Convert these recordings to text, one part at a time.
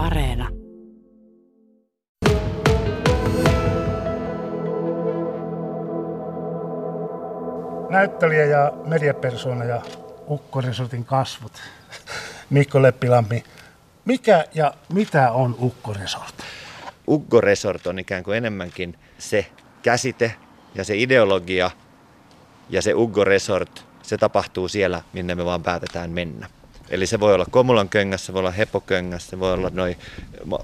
Areena. Näyttelijä ja mediapersona ja Ukko Resortin kasvot. Mikko Leppilampi, mikä ja mitä on Ukko Resort? Ukko Resort on ikään kuin enemmänkin se käsite ja se ideologia ja se Ukko Resort, se tapahtuu siellä, minne me vaan päätetään mennä. Eli se voi olla Komulan köngässä, se voi olla Hepoköngässä, se voi olla noin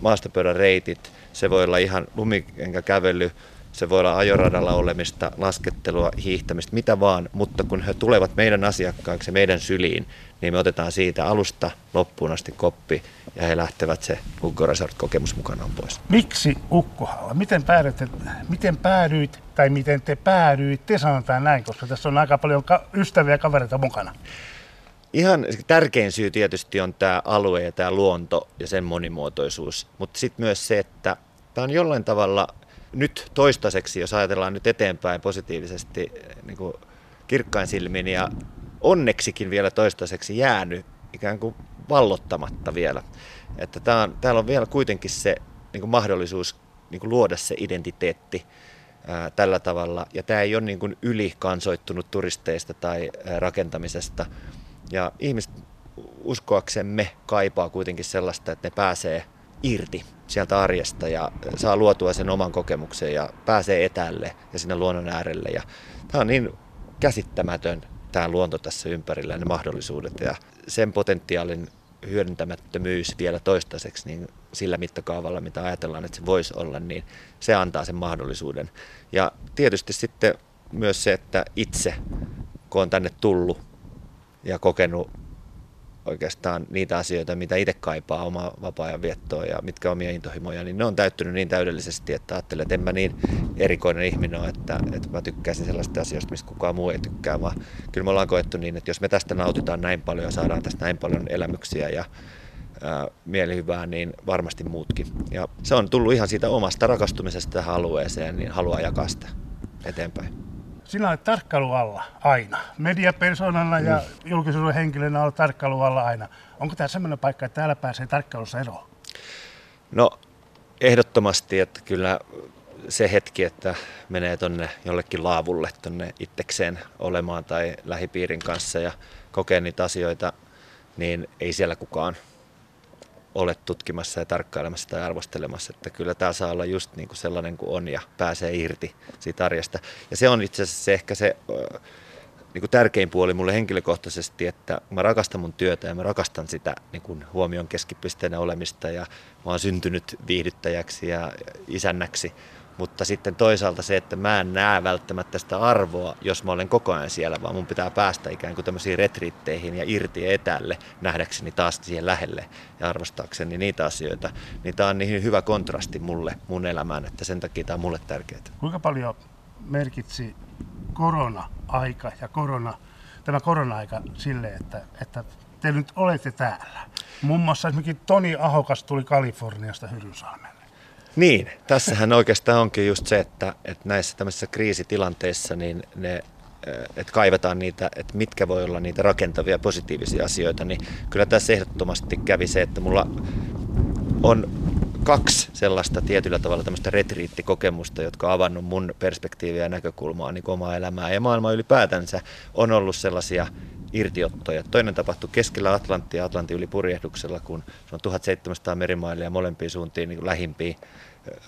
maastopöydän reitit, se voi olla ihan lumikenkäkävely, se voi olla ajoradalla olemista, laskettelua, hiihtämistä, mitä vaan, mutta kun he tulevat meidän asiakkaiksi meidän syliin, niin me otetaan siitä alusta loppuun asti koppi ja he lähtevät se Ukko Resort-kokemus mukanaan pois. Miksi Ukkohalla? Miten, päädyit, miten päädyit tai miten te päädyitte, sanotaan näin, koska tässä on aika paljon ystäviä ja kavereita mukana. Ihan tärkein syy tietysti on tämä alue ja tämä luonto ja sen monimuotoisuus, mutta sitten myös se, että tämä on jollain tavalla nyt toistaiseksi, jos ajatellaan nyt eteenpäin positiivisesti niin kuin kirkkain silmin ja onneksikin vielä toistaiseksi jäänyt ikään kuin vallottamatta vielä. Että tää on, täällä on vielä kuitenkin se niin kuin mahdollisuus niin kuin luoda se identiteetti ää, tällä tavalla. Ja tämä ei ole niin kuin ylikansoittunut turisteista tai ää, rakentamisesta. Ja ihmiset uskoaksemme kaipaa kuitenkin sellaista, että ne pääsee irti sieltä arjesta ja saa luotua sen oman kokemuksen ja pääsee etälle ja sinne luonnon äärelle. Ja tämä on niin käsittämätön tämä luonto tässä ympärillä ja ne mahdollisuudet ja sen potentiaalin hyödyntämättömyys vielä toistaiseksi niin sillä mittakaavalla, mitä ajatellaan, että se voisi olla, niin se antaa sen mahdollisuuden. Ja tietysti sitten myös se, että itse, kun on tänne tullut ja kokenut oikeastaan niitä asioita, mitä itse kaipaa omaa vapaa-ajan viettoa ja mitkä omia intohimoja, niin ne on täyttynyt niin täydellisesti, että ajattelen, että en mä niin erikoinen ihminen ole, että, että mä tykkäisin sellaista asioista, mistä kukaan muu ei tykkää, vaan kyllä me ollaan koettu niin, että jos me tästä nautitaan näin paljon ja saadaan tästä näin paljon elämyksiä ja ää, mielihyvää, niin varmasti muutkin. Ja se on tullut ihan siitä omasta rakastumisesta tähän alueeseen, niin haluaa jakaa sitä eteenpäin sinä olet tarkkailu alla aina. Mediapersonana ja mm. julkisuuden henkilönä olet tarkkailu alla aina. Onko tämä sellainen paikka, että täällä pääsee tarkkailussa eroon? No ehdottomasti, että kyllä se hetki, että menee tonne jollekin laavulle tonne itsekseen olemaan tai lähipiirin kanssa ja kokee niitä asioita, niin ei siellä kukaan ole tutkimassa ja tarkkailemassa tai arvostelemassa, että kyllä tämä saa olla just niin kuin sellainen kuin on ja pääsee irti siitä arjesta. Ja se on itse asiassa ehkä se niin kuin tärkein puoli mulle henkilökohtaisesti, että mä rakastan mun työtä ja mä rakastan sitä niin kuin huomion keskipisteenä olemista ja mä oon syntynyt viihdyttäjäksi ja isännäksi mutta sitten toisaalta se, että mä en näe välttämättä sitä arvoa, jos mä olen koko ajan siellä, vaan mun pitää päästä ikään kuin tämmöisiin retriitteihin ja irti etälle nähdäkseni taas siihen lähelle ja arvostaakseni niitä asioita. Niin tämä on niin hyvä kontrasti mulle, mun elämään, että sen takia tämä on mulle tärkeää. Kuinka paljon merkitsi korona-aika ja korona, tämä korona-aika sille, että, että te nyt olette täällä? Muun muassa esimerkiksi Toni Ahokas tuli Kaliforniasta Hyrynsalmelle. Niin, tässähän oikeastaan onkin just se, että, että näissä tämmöisissä kriisitilanteissa niin ne eh, että kaivetaan niitä, että mitkä voi olla niitä rakentavia positiivisia asioita, niin kyllä tässä ehdottomasti kävi se, että mulla on kaksi sellaista tietyllä tavalla tämmöistä retriittikokemusta, jotka on avannut mun perspektiiviä ja näkökulmaa niin omaa elämää ja maailmaa ylipäätänsä. On ollut sellaisia irtiottoja. Toinen tapahtui keskellä Atlanttia Atlantin yli purjehduksella, kun se on 1700 merimailia molempiin suuntiin niin lähimpiin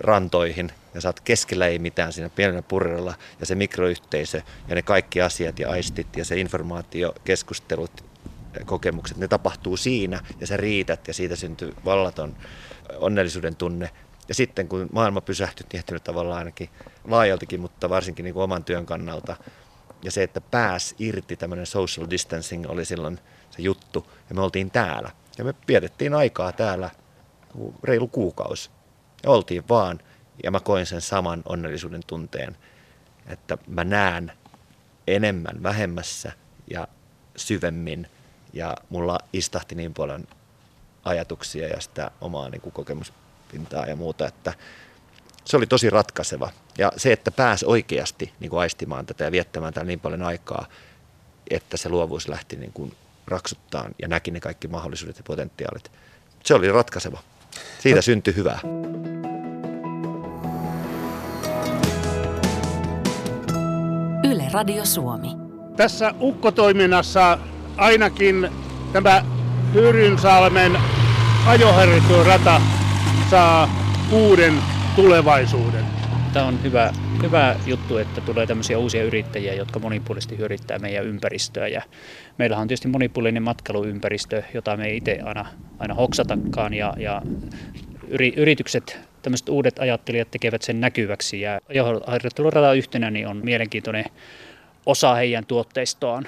rantoihin ja saat keskellä ei mitään siinä pienellä purrella ja se mikroyhteisö ja ne kaikki asiat ja aistit ja se informaatio, keskustelut, kokemukset, ne tapahtuu siinä ja sä riität ja siitä syntyy vallaton onnellisuuden tunne. Ja sitten kun maailma pysähtyi tietyllä tavalla ainakin laajaltikin, mutta varsinkin niin kuin oman työn kannalta, ja se, että pääs irti, tämmöinen social distancing oli silloin se juttu, ja me oltiin täällä. Ja me vietettiin aikaa täällä reilu kuukausi. Ja oltiin vaan, ja mä koin sen saman onnellisuuden tunteen, että mä näen enemmän vähemmässä ja syvemmin, ja mulla istahti niin paljon ajatuksia ja sitä omaa niin kuin kokemuspintaa ja muuta, että se oli tosi ratkaiseva. Ja se, että pääsi oikeasti niin kuin aistimaan tätä ja viettämään täällä niin paljon aikaa, että se luovuus lähti niin kuin raksuttaan ja näki ne kaikki mahdollisuudet ja potentiaalit, se oli ratkaiseva. Siitä syntyi hyvää. Yle Radio Suomi. Tässä ukkotoiminnassa ainakin tämä Hyrynsalmen ajoharjoittelurata saa uuden tulevaisuuden. Tämä on hyvä, hyvä juttu, että tulee tämmöisiä uusia yrittäjiä, jotka monipuolisesti hyödyttää meidän ympäristöä. Ja meillähän on tietysti monipuolinen matkailuympäristö, jota me ei itse aina, aina hoksatakaan. Ja, ja yritykset, tämmöiset uudet ajattelijat tekevät sen näkyväksi. Ja harjoittelurata yhtenä niin on mielenkiintoinen osa heidän tuotteistoaan.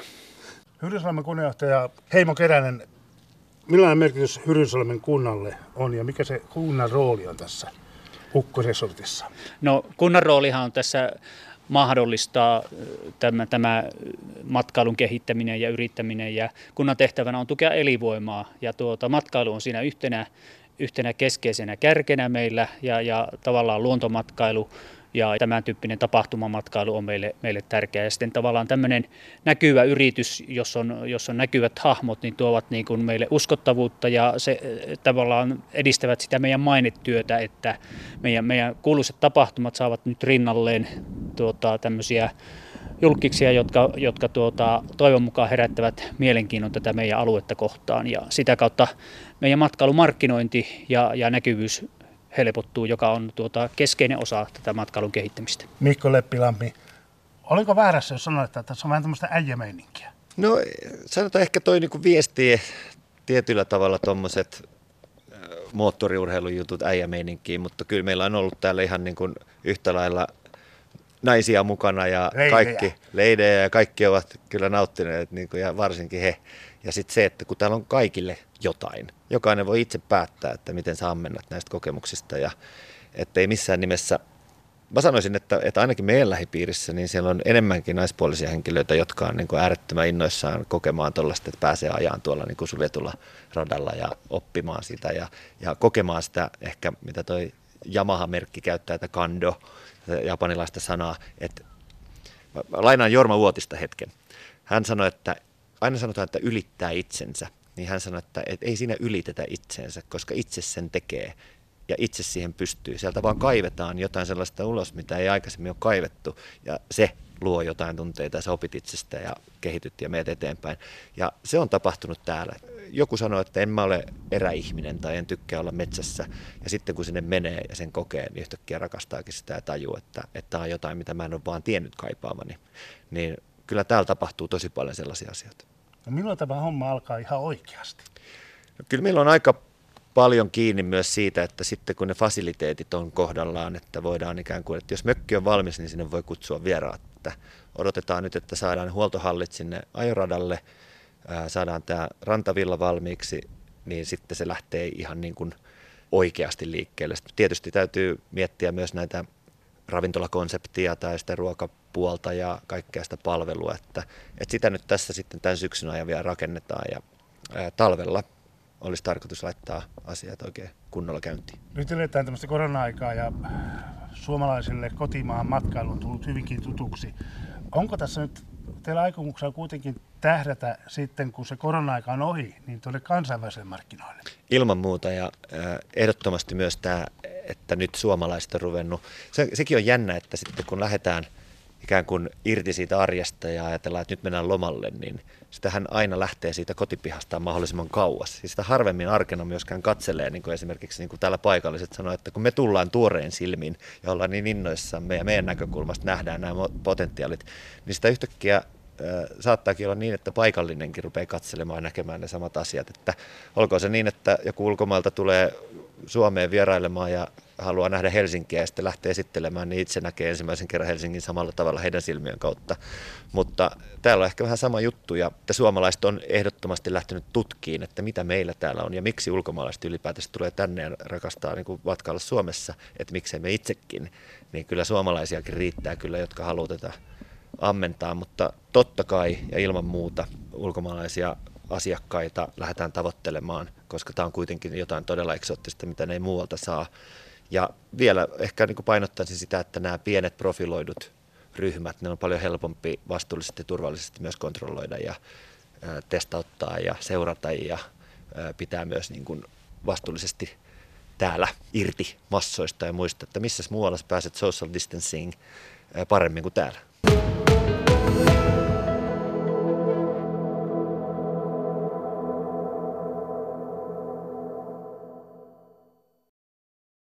Hyrynsalmen kunnanjohtaja Heimo Keränen, millainen merkitys Hyrynsalmen kunnalle on ja mikä se kunnan rooli on tässä ukkoresortissa? No kunnan roolihan on tässä mahdollistaa tämä, tämä matkailun kehittäminen ja yrittäminen ja kunnan tehtävänä on tukea elinvoimaa ja tuota, matkailu on siinä yhtenä, yhtenä keskeisenä kärkenä meillä ja, ja tavallaan luontomatkailu ja tämän tyyppinen tapahtumamatkailu on meille, meille tärkeä. Ja sitten tavallaan tämmöinen näkyvä yritys, jos on, jos on näkyvät hahmot, niin tuovat niin kuin meille uskottavuutta ja se eh, tavallaan edistävät sitä meidän mainetyötä, että meidän, meidän kuuluiset tapahtumat saavat nyt rinnalleen tuota, tämmöisiä julkiksia, jotka, jotka tuota, toivon mukaan herättävät mielenkiinnon tätä meidän aluetta kohtaan ja sitä kautta meidän matkailumarkkinointi ja, ja näkyvyys helpottuu, joka on tuota keskeinen osa tätä matkailun kehittämistä. Mikko Leppilampi, oliko väärässä, jos sanoit, että tässä on vähän tämmöistä äijämeininkiä? No sanotaan ehkä toi niinku viesti tietyllä tavalla tuommoiset moottoriurheilujutut äijämeininkiin, mutta kyllä meillä on ollut täällä ihan niin kuin yhtä lailla naisia mukana ja leidejä. kaikki leidejä ja kaikki ovat kyllä nauttineet niin kuin, ja varsinkin he. Ja sitten se, että kun täällä on kaikille jotain, jokainen voi itse päättää, että miten saa mennä näistä kokemuksista ja ettei missään nimessä Mä sanoisin, että, että ainakin meidän lähipiirissä niin siellä on enemmänkin naispuolisia henkilöitä, jotka on niin kuin äärettömän innoissaan kokemaan tuollaista, että pääsee ajaan tuolla niin kuin suljetulla radalla ja oppimaan sitä ja, ja kokemaan sitä ehkä, mitä toi Yamaha-merkki käyttää, että kando, japanilaista sanaa, että mä lainaan Jorma Vuotista hetken. Hän sanoi, että aina sanotaan, että ylittää itsensä, niin hän sanoi, että, ei siinä ylitetä itsensä, koska itse sen tekee ja itse siihen pystyy. Sieltä vaan kaivetaan jotain sellaista ulos, mitä ei aikaisemmin ole kaivettu ja se luo jotain tunteita ja sä opit itsestä ja kehityt ja meet eteenpäin. Ja se on tapahtunut täällä. Joku sanoi, että en mä ole eräihminen tai en tykkää olla metsässä. Ja sitten kun sinne menee ja sen kokee, niin yhtäkkiä rakastaakin sitä ja tajuu, että, että tämä on jotain, mitä mä en ole vaan tiennyt kaipaavani. Niin kyllä täällä tapahtuu tosi paljon sellaisia asioita. No milloin tämä homma alkaa ihan oikeasti? No kyllä meillä on aika paljon kiinni myös siitä, että sitten kun ne fasiliteetit on kohdallaan, että voidaan ikään kuin, että jos mökki on valmis, niin sinne voi kutsua vieraat. Että odotetaan nyt, että saadaan huoltohallit sinne ajoradalle, saadaan tämä rantavilla valmiiksi, niin sitten se lähtee ihan niin kuin oikeasti liikkeelle. Sitten tietysti täytyy miettiä myös näitä ravintolakonseptia tai sitä ruokapuolta ja kaikkea sitä palvelua, että, että sitä nyt tässä sitten tämän syksyn ajan vielä rakennetaan ja ää, talvella olisi tarkoitus laittaa asiat oikein kunnolla käyntiin. Nyt eletään tämmöistä korona-aikaa ja suomalaisille kotimaan matkailu on tullut hyvinkin tutuksi. Onko tässä nyt teillä aikomuksella kuitenkin tähdätä sitten, kun se korona-aika on ohi, niin tuonne kansainväliselle markkinoille? Ilman muuta ja ehdottomasti myös tämä, että nyt suomalaiset on ruvennut. Se, sekin on jännä, että sitten kun lähdetään ikään kuin irti siitä arjesta ja ajatellaan, että nyt mennään lomalle, niin sitähän aina lähtee siitä kotipihastaan mahdollisimman kauas. Siis sitä harvemmin arkena myöskään katselee, niin kuin esimerkiksi niin kuin täällä paikalliset sanoo, että kun me tullaan tuoreen silmin ja ollaan niin innoissamme ja meidän näkökulmasta nähdään nämä potentiaalit, niin sitä yhtäkkiä saattaakin olla niin, että paikallinenkin rupeaa katselemaan ja näkemään ne samat asiat. Että olkoon se niin, että joku ulkomailta tulee Suomeen vierailemaan ja haluaa nähdä Helsinkiä ja sitten lähtee esittelemään, niin itse näkee ensimmäisen kerran Helsingin samalla tavalla heidän silmien kautta. Mutta täällä on ehkä vähän sama juttu ja että suomalaiset on ehdottomasti lähtenyt tutkiin, että mitä meillä täällä on ja miksi ulkomaalaiset ylipäätänsä tulee tänne ja rakastaa niin kuin matkailla Suomessa, että miksei me itsekin. Niin kyllä suomalaisiakin riittää kyllä, jotka haluaa tätä ammentaa, mutta totta kai ja ilman muuta ulkomaalaisia asiakkaita lähdetään tavoittelemaan, koska tämä on kuitenkin jotain todella eksoottista, mitä ne ei muualta saa. Ja vielä ehkä niin painottaisin sitä, että nämä pienet profiloidut ryhmät, ne on paljon helpompi vastuullisesti ja turvallisesti myös kontrolloida ja testauttaa ja seurata ja pitää myös niin kuin vastuullisesti täällä irti massoista ja muista, että missä muualla pääset social distancing paremmin kuin täällä.